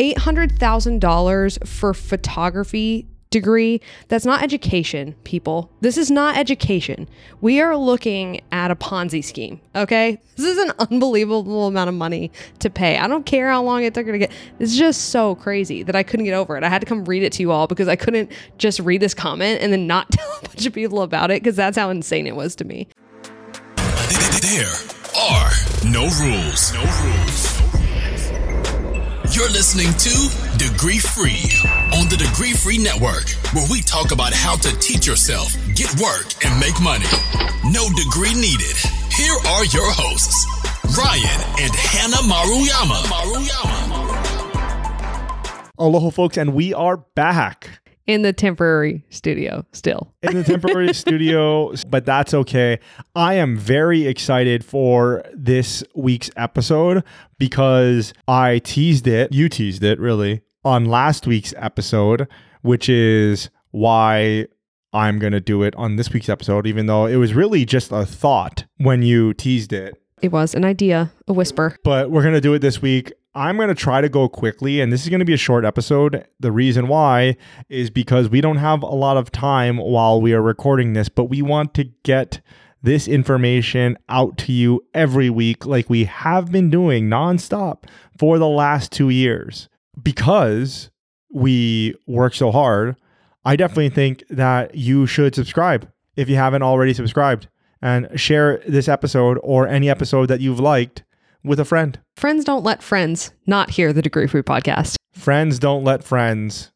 $800,000 for photography degree. That's not education, people. This is not education. We are looking at a Ponzi scheme, okay? This is an unbelievable amount of money to pay. I don't care how long it took to get. It's just so crazy that I couldn't get over it. I had to come read it to you all because I couldn't just read this comment and then not tell a bunch of people about it because that's how insane it was to me. There are no rules. No rules. You're listening to Degree Free on the Degree Free Network, where we talk about how to teach yourself, get work, and make money. No degree needed. Here are your hosts, Ryan and Hannah Maruyama. Maruyama. Aloha, folks, and we are back In the temporary studio, still. in the temporary studio, but that's okay. I am very excited for this week's episode because I teased it, you teased it really, on last week's episode, which is why I'm going to do it on this week's episode, even though it was really just a thought when you teased it. It was an idea, a whisper. but we're going to do it this week. I'm going to try to go quickly, and this is going to be a short episode. The reason why is because we don't have a lot of time while we are recording this, but we want to get this information out to you every week, like we have been doing nonstop for the last two years. Because we work so hard, I definitely think that you should subscribe if you haven't already subscribed and share this episode or any episode that you've liked with a friend. Friends don't let friends not hear the Degree Free podcast. Friends don't let friends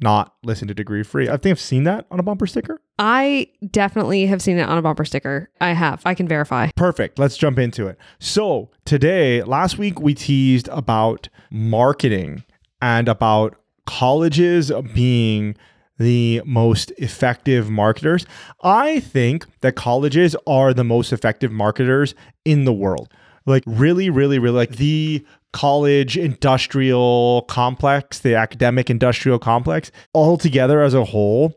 not listen to Degree Free. I think I've seen that on a bumper sticker. I definitely have seen it on a bumper sticker. I have. I can verify. Perfect. Let's jump into it. So, today, last week, we teased about marketing and about colleges being the most effective marketers. I think that colleges are the most effective marketers in the world. Like, really, really, really, like the college industrial complex, the academic industrial complex, all together as a whole,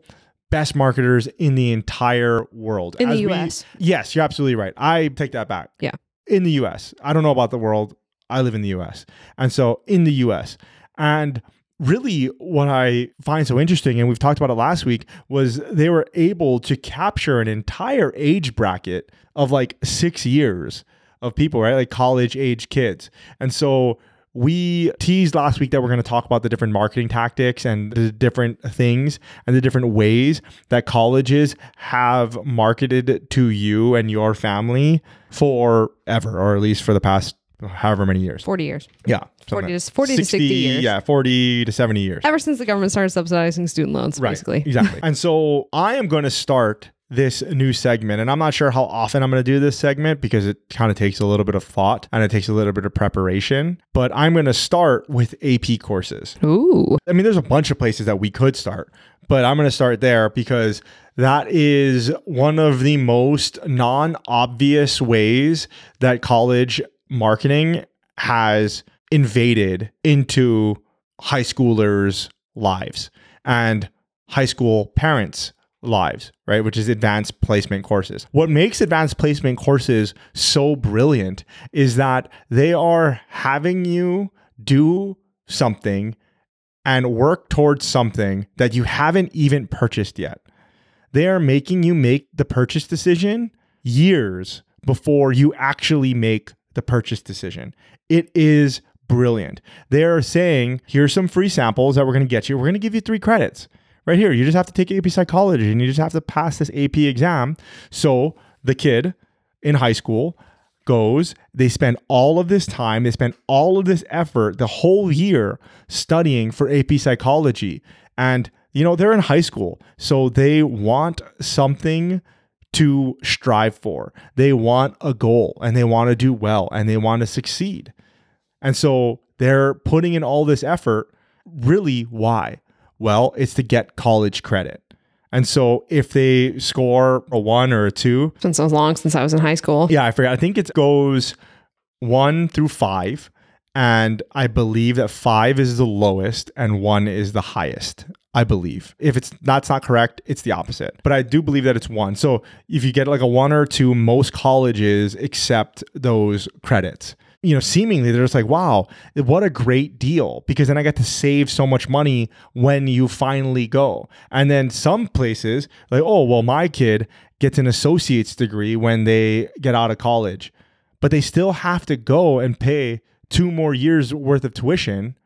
best marketers in the entire world. In the As we- US. yes, you're absolutely right. I take that back. Yeah. In the US. I don't know about the world. I live in the US. And so in the US. And really what I find so interesting, and we've talked about it last week, was they were able to capture an entire age bracket of like six years of people, right? Like college age kids. And so we teased last week that we're going to talk about the different marketing tactics and the different things and the different ways that colleges have marketed to you and your family forever, or at least for the past however many years. 40 years. Yeah. 40 to- 40 to 60 years. Yeah, 40 to 70 years. Ever since the government started subsidizing student loans, basically. Exactly. and so I am going to start this new segment, and I'm not sure how often I'm going to do this segment because it kind of takes a little bit of thought and it takes a little bit of preparation. But I'm going to start with AP courses. Ooh. I mean, there's a bunch of places that we could start, but I'm going to start there because that is one of the most non obvious ways that college marketing has invaded into high schoolers' lives and high school parents' lives, right? Which is advanced placement courses. What makes advanced placement courses so brilliant is that they are having you do something and work towards something that you haven't even purchased yet. They are making you make the purchase decision years before you actually make the purchase decision. It is brilliant. They are saying, here's some free samples that we're going to get you. We're going to give you three credits right here. You just have to take AP psychology and you just have to pass this AP exam. So the kid in high school goes, they spend all of this time, they spend all of this effort, the whole year studying for AP psychology. And, you know, they're in high school. So they want something to strive for. They want a goal and they want to do well and they want to succeed. And so they're putting in all this effort. Really, why? Well, it's to get college credit. And so if they score a one or a two, Been so long since I was in high school. yeah, I forget. I think it goes one through five. And I believe that five is the lowest and one is the highest. I believe. If it's that's not correct, it's the opposite. But I do believe that it's one. So if you get like a one or two, most colleges accept those credits. You know, seemingly they're just like, wow, what a great deal because then I get to save so much money when you finally go. And then some places, like, oh, well, my kid gets an associate's degree when they get out of college, but they still have to go and pay two more years worth of tuition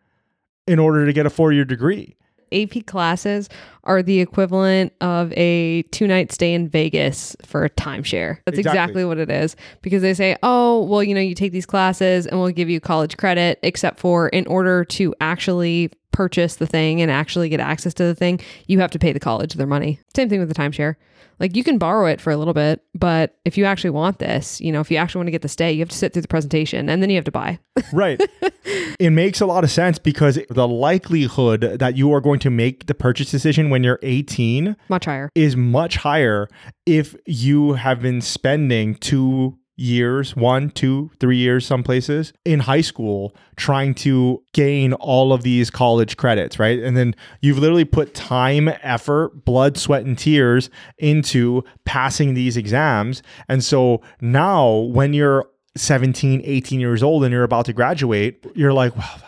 in order to get a four year degree. AP classes are the equivalent of a two night stay in Vegas for a timeshare. That's Exactly. exactly. what it is because they say, oh, well, you know, you take these classes and we'll give you college credit, except for in order to actually purchase the thing and actually get access to the thing, you have to pay the college their money. Same thing with the timeshare. Like you can borrow it for a little bit, but if you actually want this, you know, if you actually want to get the stay, you have to sit through the presentation and then you have to buy. Right. it makes a lot of sense because the likelihood that you are going to make the purchase decision when you're 18 Much higher. is much higher if you have been spending two years, one, two, three years, some places in high school trying to gain all of these college credits, right? And then you've literally put time, effort, blood, sweat, and tears into passing these exams. And so now when you're 17, 18 years old and you're about to graduate, you're like, wow,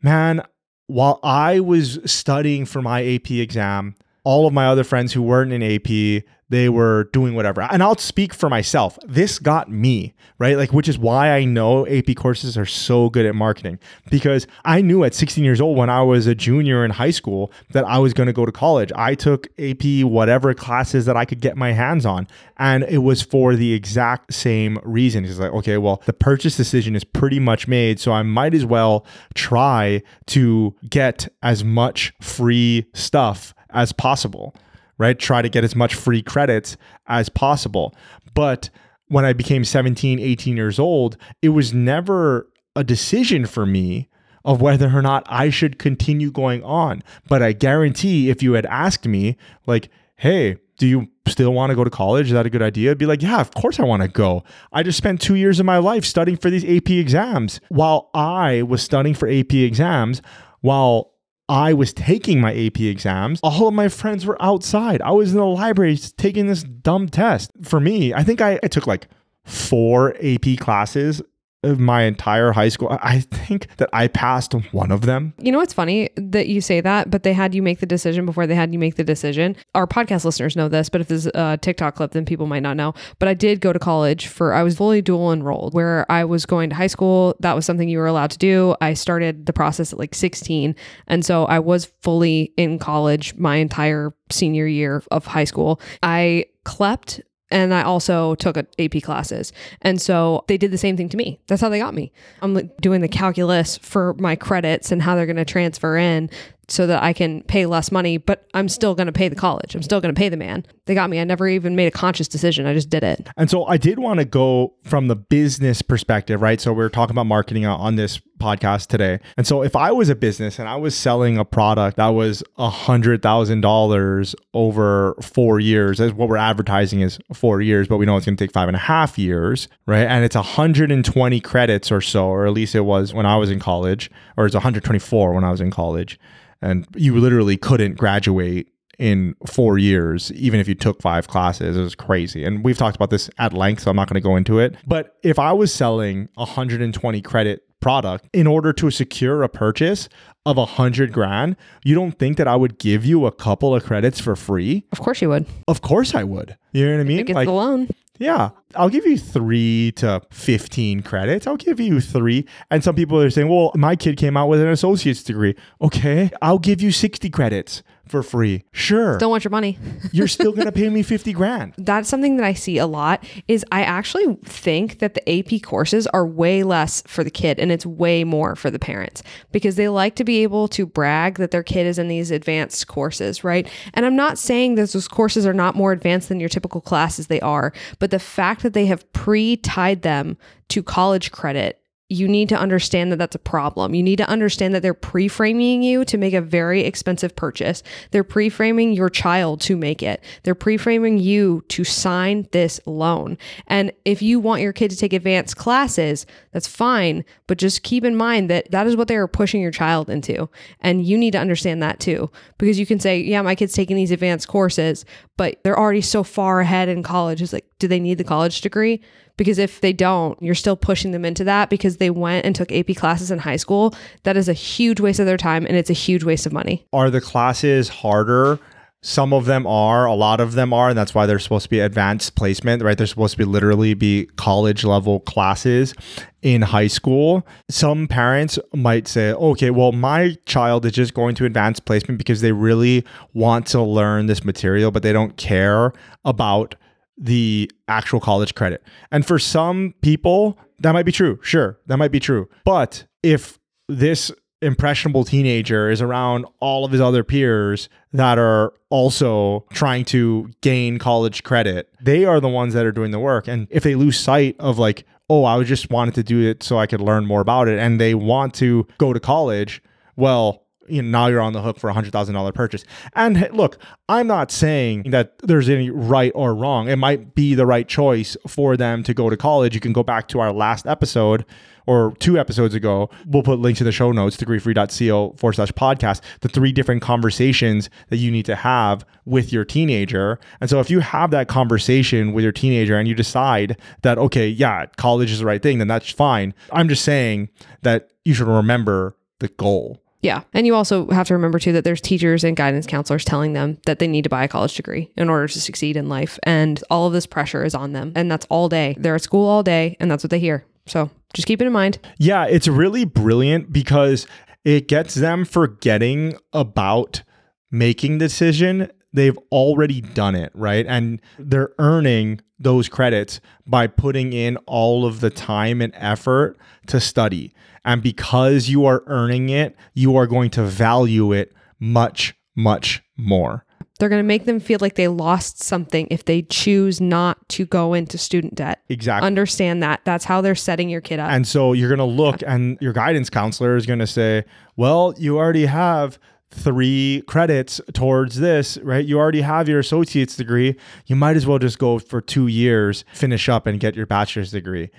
man, while I was studying for my AP exam, all of my other friends who weren't in AP, they were doing whatever. And I'll speak for myself. This got me, right? Like, which is why I know AP courses are so good at marketing because I knew at 16 years old when I was a junior in high school that I was going to go to college. I took AP, whatever classes that I could get my hands on. And it was for the exact same reason. It's like, okay, well, the purchase decision is pretty much made. So I might as well try to get as much free stuff as possible, right? Try to get as much free credits as possible. But when I became 17, 18 years old, it was never a decision for me of whether or not I should continue going on. But I guarantee if you had asked me, like, hey, do you still want to go to college? Is that a good idea? I'd be like, yeah, of course I want to go. I just spent two years of my life studying for these AP exams. While I was studying for AP exams, while I was taking my AP exams, all of my friends were outside. I was in the library taking this dumb test. For me, I think I, I took like four AP classes of my entire high school. I think that I passed one of them. You know what's funny that you say that, but they had you make the decision before they had you make the decision. Our podcast listeners know this, but if this is a TikTok clip, then people might not know. But I did go to college for, I was fully dual enrolled where I was going to high school. That was something you were allowed to do. I started the process at like 16. And so I was fully in college my entire senior year of high school. I CLEPed and I also took AP classes. And so they did the same thing to me. That's how they got me. I'm doing the calculus for my credits and how they're going to transfer in so that I can pay less money, but I'm still going to pay the college. I'm still going to pay the man. They got me. I never even made a conscious decision. I just did it. And so I did want to go from the business perspective, right? So we're talking about marketing on- on this podcast today. And so if I was a business and I was selling a product that was a hundred thousand dollars over four years, that's what we're advertising is four years, but we know it's going to take five and a half years, right? And it's 120 credits or so, or at least it was when I was in college, or it's 124 when I was in college. And you literally couldn't graduate in four years, even if you took five classes. It was crazy. And we've talked about this at length, so I'm not going to go into it. But if I was selling a 120 credit product in order to secure a purchase of a hundred grand, you don't think that I would give you a couple of credits for free? Of course you would. Of course I would. You know what I mean? It gets the loan. Yeah, I'll give you three to 15 credits. I'll give you three. And some people are saying, well, my kid came out with an associate's degree. Okay, I'll give you 60 credits for free. Sure. Don't want your money. You're still going to pay me 50 grand. that's something that I see a lot is I actually think that the AP courses are way less for the kid and it's way more for the parents because they like to be able to brag that their kid is in these advanced courses, right? And I'm not saying that those courses are not more advanced than your typical classes they are, but the fact that they have pre-tied them to college credit you need to understand that that's a problem. You need to understand that they're pre framing you to make a very expensive purchase. They're pre framing your child to make it. They're pre framing you to sign this loan. And if you want your kid to take advanced classes, that's fine. But just keep in mind that that is what they are pushing your child into. And you need to understand that too. Because you can say, yeah, my kid's taking these advanced courses, but they're already so far ahead in college. It's like, do they need the college degree? Because if they don't, you're still pushing them into that because they went and took AP classes in high school. That is a huge waste of their time and it's a huge waste of money. Are the classes harder? Some of them are, a lot of them are, and that's why they're supposed to be advanced placement, right? They're supposed to be literally be college level classes in high school. Some parents might say, okay, well, my child is just going to advanced placement because they really want to learn this material, but they don't care about the actual college credit. And for some people, that might be true. Sure, that might be true. But if this impressionable teenager is around all of his other peers that are also trying to gain college credit, they are the ones that are doing the work. And if they lose sight of like, oh, I just wanted to do it so I could learn more about it, and they want to go to college, well, you know, now you're on the hook for a hundred thousand dollar purchase. And look, I'm not saying that there's any right or wrong. It might be the right choice for them to go to college. You can go back to our last episode or two episodes ago. We'll put links in the show notes, degreefree.co forward slash podcast, the three different conversations that you need to have with your teenager. And so if you have that conversation with your teenager and you decide that, okay, yeah, college is the right thing, then that's fine. I'm just saying that you should remember the goal. Yeah. And you also have to remember too that there's teachers and guidance counselors telling them that they need to buy a college degree in order to succeed in life. And all of this pressure is on them. And that's all day. They're at school all day and that's what they hear. So just keep it in mind. Yeah, it's really brilliant because it gets them forgetting about making the decision. They've already done it, right? And they're earning those credits by putting in all of the time and effort to study. And because you are earning it, you are going to value it much, much more. They're going to make them feel like they lost something if they choose not to go into student debt. Exactly. Understand that. That's how they're setting your kid up. And so you're going to look, and your guidance counselor is going to say, Well, you already have three credits towards this, right? You already have your associate's degree. You might as well just go for two years, finish up, and get your bachelor's degree.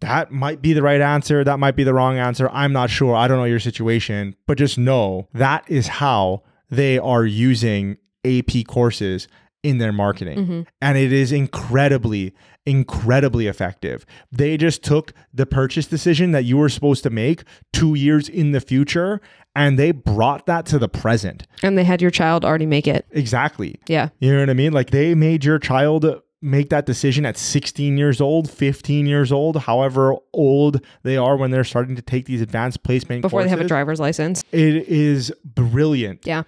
That might be the right answer. That might be the wrong answer. I'm not sure. I don't know your situation, but just know that is how they are using AP courses in their marketing. Mm-hmm. And it is incredibly, incredibly effective. They just took the purchase decision that you were supposed to make two years in the future and they brought that to the present. and they had your child already make it. Exactly. Yeah. You know what I mean? Like they made your child make that decision at 16 years old, 15 years old, however old they are when they're starting to take these advanced placement Before they have a driver's license. It is brilliant Yeah.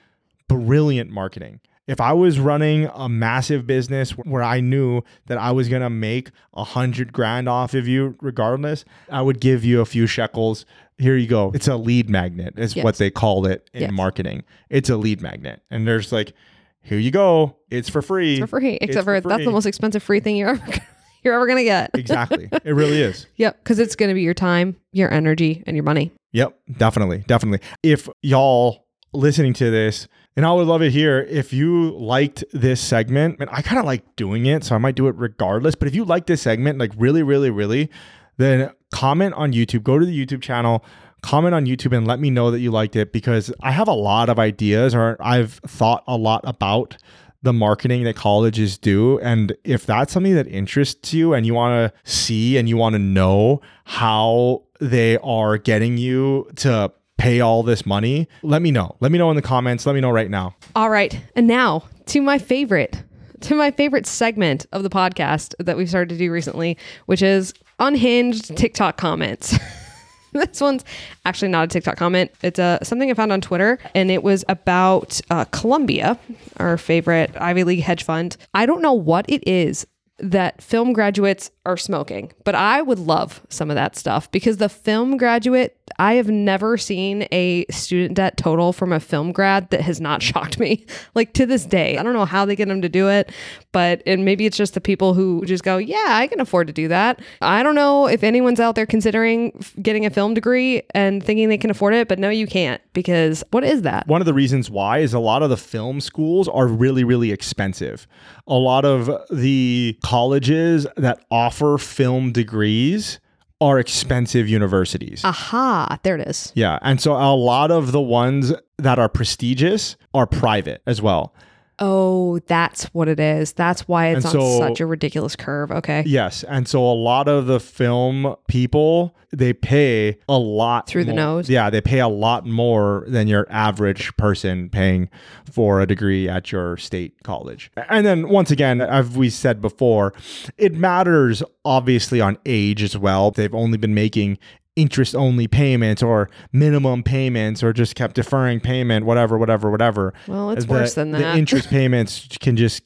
brilliant marketing. If I was running a massive business where I knew that I was gonna make a hundred grand off of you regardless, I would give you a few shekels. Here you go. It's a lead magnet, is Yes. what they call it in Yes. marketing. It's a lead magnet. And there's like, here you go. It's for free. For free. It's Except for, that's the most expensive free thing you're ever you're ever gonna get. exactly. It really is. Yep. Because it's gonna be your time, your energy, and your money. Yep, definitely, definitely. If y'all listening to this, and I would love it here if you liked this segment, and I kind of like doing it, so I might do it regardless. But if you like this segment, like really, really, really, then comment on YouTube. Go to the YouTube channel, comment on YouTube, and let me know that you liked it because I have a lot of ideas, or I've thought a lot about the marketing that colleges do. And if that's something that interests you and you want to see and you want to know how they are getting you to pay all this money, let me know. Let me know in the comments. Let me know right now. All right. And now to my favorite, to my favorite segment of the podcast that we've started to do recently, which is unhinged TikTok comments. this one's actually not a TikTok comment. It's a something I found on Twitter, and it was about uh, Columbia, our favorite Ivy League hedge fund. I don't know what it is that film graduates are smoking, but I would love some of that stuff because the film graduate, I have never seen a student debt total from a film grad that has not shocked me. Like to this day, I don't know how they get them to do it, but and maybe it's just the people who just go, yeah, I can afford to do that. I don't know if anyone's out there considering getting a film degree and thinking they can afford it, but no, you can't because what is that? One of the reasons why is a lot of the film schools are really, really expensive. A lot of the colleges that offer film degrees are expensive universities. Aha, there it is. Yeah. And so a lot of the ones that are prestigious are private as well. Oh, that's what it is. That's why it's And on so- such a ridiculous curve. Okay. Yes. And so a lot of the film people, they pay a lot Through the nose? Yeah, they pay a lot more than your average person paying for a degree at your state college. And then once again, as we said before, it matters obviously on age as well. They've only been making interest only payments or minimum payments or just kept deferring payment whatever whatever whatever Well, it's The- worse than that. the interest payments can just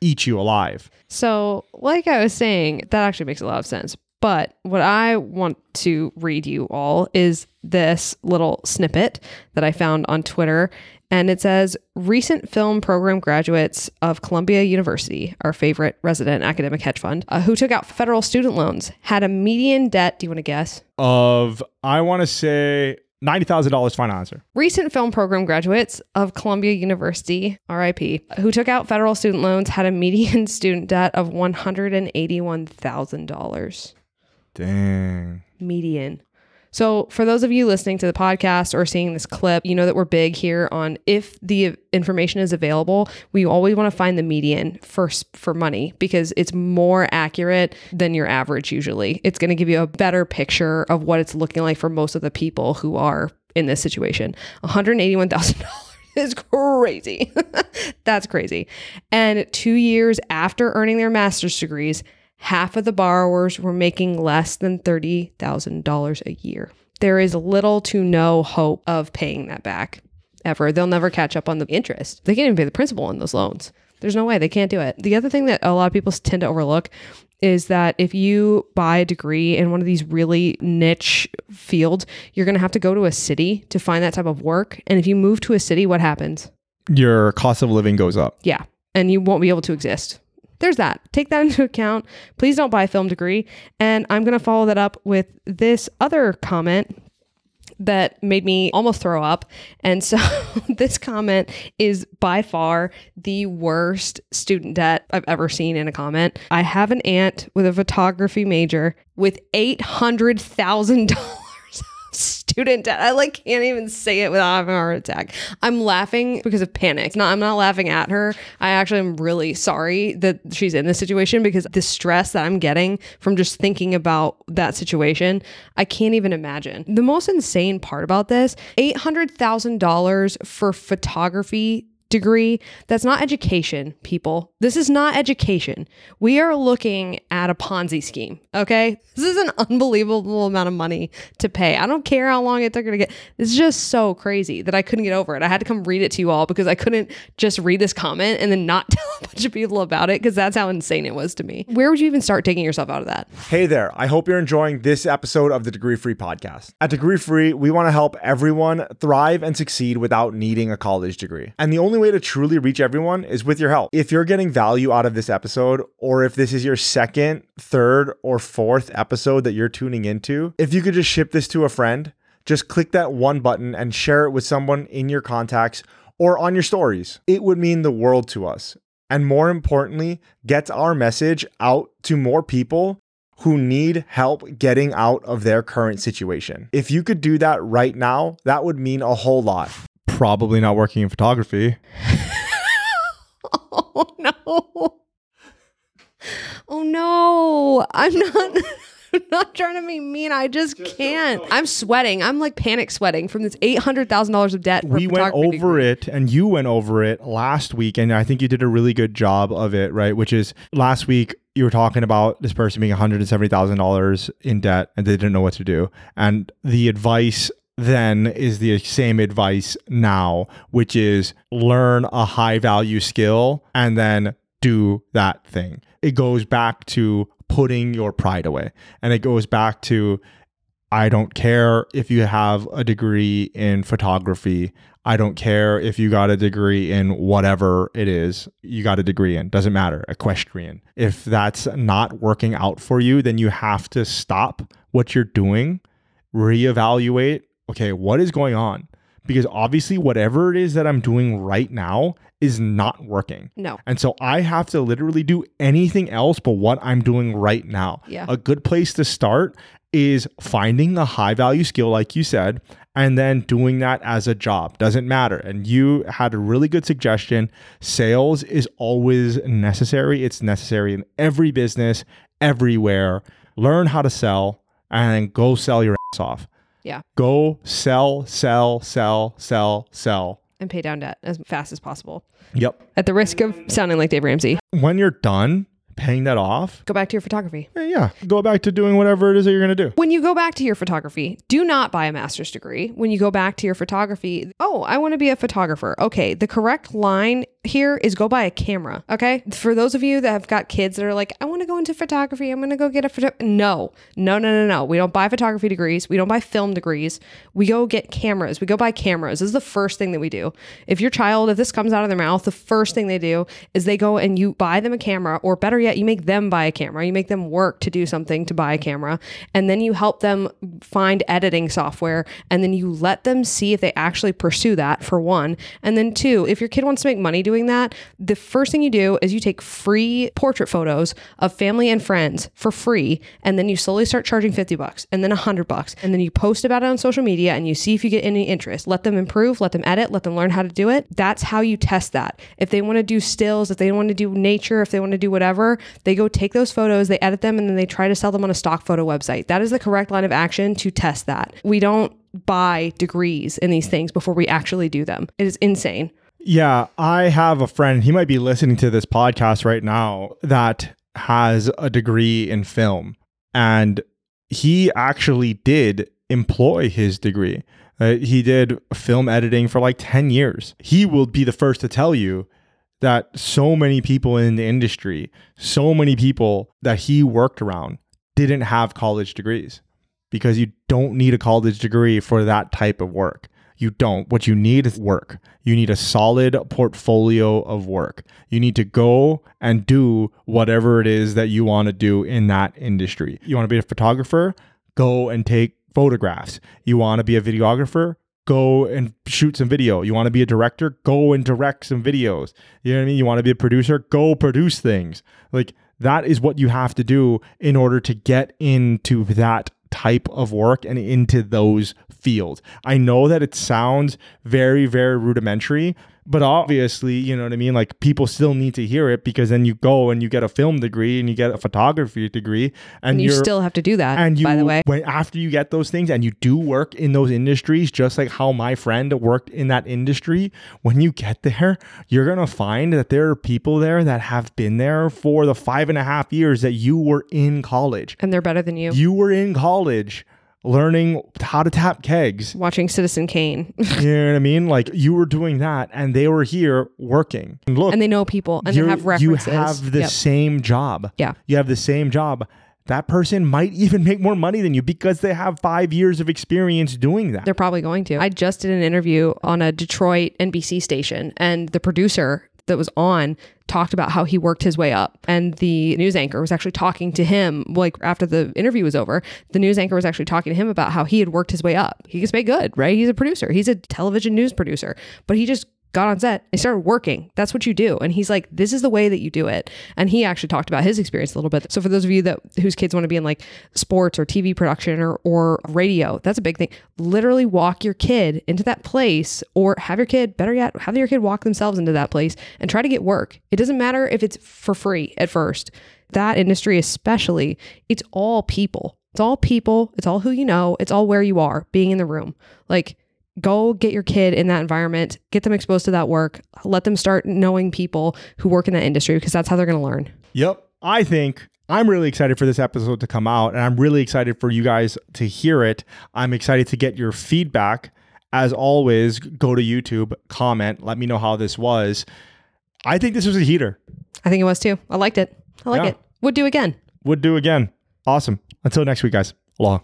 eat you alive So, like I was saying, that actually makes a lot of sense. But what I want to read you all is this little snippet that I found on Twitter. And it says recent film program graduates of Columbia University, our favorite resident academic hedge fund, uh, who took out federal student loans, had a median debt. Do you want to guess? of I want to say ninety thousand dollars final answer. Recent film program graduates of Columbia University, RIP, who took out federal student loans had a median student debt of $181,000. Dang. median. So, for those of you listening to the podcast or seeing this clip, you know that we're big here on if the information is available, we always want to find the median first for money because it's more accurate than your average usually. It's going to give you a better picture of what it's looking like for most of the people who are in this situation. $181,000 is crazy. That's crazy. And two years after earning their master's degrees, half of the borrowers were making less than $30,000 a year. There is little to no hope of paying that back ever. They'll never catch up on the interest. They can't even pay the principal on those loans. There's no way they can't do it. The other thing that a lot of people tend to overlook is that if you buy a degree in one of these really niche fields, you're going to have to go to a city to find that type of work. And if you move to a city, what happens? Your cost of living goes up. Yeah. And you won't be able to exist. There's that. Take that into account. Please don't buy a film degree. And I'm going to follow that up with this other comment that made me almost throw up. And so this comment is by far the worst student debt I've ever seen in a comment. I have an aunt with a photography major with $800,000 student debt. I like can't even say it without having a heart attack. I'm laughing because of panic. No, I'm not laughing at her. I actually am really sorry that she's in this situation because the stress that I'm getting from just thinking about that situation, I can't even imagine. The most insane part about this, $800,000 for photography degree. That's not education, people. This is not education. We are looking at a Ponzi scheme, okay? This is an unbelievable amount of money to pay. I don't care how long it took her to get. It's just so crazy that I couldn't get over it. I had to come read it to you all because I couldn't just read this comment and then not tell a bunch of people about it because that's how insane it was to me. Where would you even start taking yourself out of that? Hey there, I hope you're enjoying this episode of the Degree Free Podcast. At Degree Free, we want to help everyone thrive and succeed without needing a college degree. And the only way to truly reach everyone is with your help. If you're getting value out of this episode, or if this is your second, third, or fourth episode that you're tuning into, if you could just ship this to a friend, just click that one button and share it with someone in your contacts or on your stories. It would mean the world to us. And more importantly, gets our message out to more people who need help getting out of their current situation. If you could do that right now, that would mean a whole lot. Probably not working in photography. Oh no. Oh no. I'm not I'm not trying to be mean. I just can't. I'm sweating. I'm like panic sweating from this eight hundred thousand dollars of debt. We went over degree. it and you went over it last week and i think you did a really good job of it right which is last week you were talking about this person being $170000 in debt and they didn't know what to do and the advice then is the same advice now which is learn a high value skill and then do that thing it goes back to putting your pride away and it goes back to I don't care if you have a degree in photography. I don't care if you got a degree in whatever it is you got a degree in. Doesn't matter. Equestrian. If that's not working out for you, then you have to stop what you're doing, reevaluate. Okay, what is going on? Because obviously, whatever it is that I'm doing right now is not working. No. And so I have to literally do anything else but what I'm doing right now. Yeah. A good place to start is finding a high value skill, like you said, and then doing that as a job. Doesn't matter. And you had a really good suggestion. Sales is always necessary, it's necessary in every business, everywhere. Learn how to sell and go sell your ass off. Yeah. Go sell, sell, sell, sell, sell. And pay down debt as fast as possible. Yep. At the risk of sounding like Dave Ramsey, When you're done paying that off, go back to your photography. yeah, go back to doing whatever it is that you're going to do. When you go back to your photography, do not buy a master's degree. When you go back to your photography, oh, I want to be a photographer. Okay, the correct line here is go buy a camera. Okay, for those of you that have got kids that are like, I want to go into photography, I'm going to go get a photo. No, no, no, no, no. We don't buy photography degrees. We don't buy film degrees. We go get cameras. We go buy cameras. This is the first thing that we do. If your child, if this comes out of their mouth, the first thing they do is they go and you buy them a camera, or better yet, you make them buy a camera. You make them work to do something to buy a camera, and then you help them find editing software, and then you let them see if they actually pursue that for one. And then two, if your kid wants to make money doing that, the first thing you do is you take free portrait photos of family and friends for free, and then you slowly start charging 50 bucks and then 100 bucks, and then you post about it on social media and you see if you get any interest. Let them improve, let them edit, let them learn how to do it. That's how you test that. If they want to do stills, if they want to do nature, if they want to do whatever, they go take those photos, they edit them, and then they try to sell them on a stock photo website. That is the correct line of action to test that. We don't buy degrees in these things before we actually do them. It is insane. Yeah, I have a friend, he might be listening to this podcast right now, that has a degree in film. And he actually did employ his degree. Uh, he did film editing for like 10 years. He will be the first to tell you that so many people in the industry, so many people that he worked around didn't have college degrees because you don't need a college degree for that type of work. You don't. What you need is work. You need a solid portfolio of work. You need to go and do whatever it is that you want to do in that industry. You want to be a photographer? Go and take photographs. You want to be a videographer? Go and shoot some video. You want to be a director? Go and direct some videos. You know what I mean? You want to be a producer? Go produce things. Like that is what you have to do in order to get into that type of work and into those fields. I know that it sounds very, very rudimentary, but obviously, you know what I mean? Like people still need to hear it because then you go and you get a film degree and you get a photography degree and, And you still have to do that, and you by the way. when after you get those things and you do work in those industries just like how my friend worked in that industry when you get there you're gonna find that there are people there that have been there for the five and a half years that you were in college And they're better than you. you were in college learning how to tap kegs Watching Citizen Kane. you know what i mean like you were doing that and they were here working and look and they know people and they have references. You have the Yep. same job. Yeah. You have the same job. That person might even make more money than you because they have five years of experience doing that. They're probably going to. I just did an interview on a Detroit NBC station, and the producer that was on talked about how he worked his way up. And the news anchor was actually talking to him, like after the interview was over, the news anchor was actually talking to him about how he had worked his way up. He gets paid good, right? He's a producer, he's a television news producer, but he just got on set and started working. That's what you do. And he's like, this is the way that you do it. And he actually talked about his experience a little bit. So for those of you that whose kids want to be in like sports or TV production or or radio, that's a big thing. Literally walk your kid into that place or have your kid, better yet, have your kid walk themselves into that place and try to get work. It doesn't matter if it's for free at first. That industry especially, it's all people. It's all people. It's all who you know. It's all where you are, being in the room. Like go get your kid in that environment, get them exposed to that work, let them start knowing people who work in that industry because that's how they're going to learn. Yep. I think I'm really excited for this episode to come out and I'm really excited for you guys to hear it. I'm excited to get your feedback. As always, go to YouTube, comment, let me know how this was. I think this was a heater. I think it was too. I liked it. I like Yeah. it. Would do again. Would do again. Awesome. Until next week, guys. Aloha.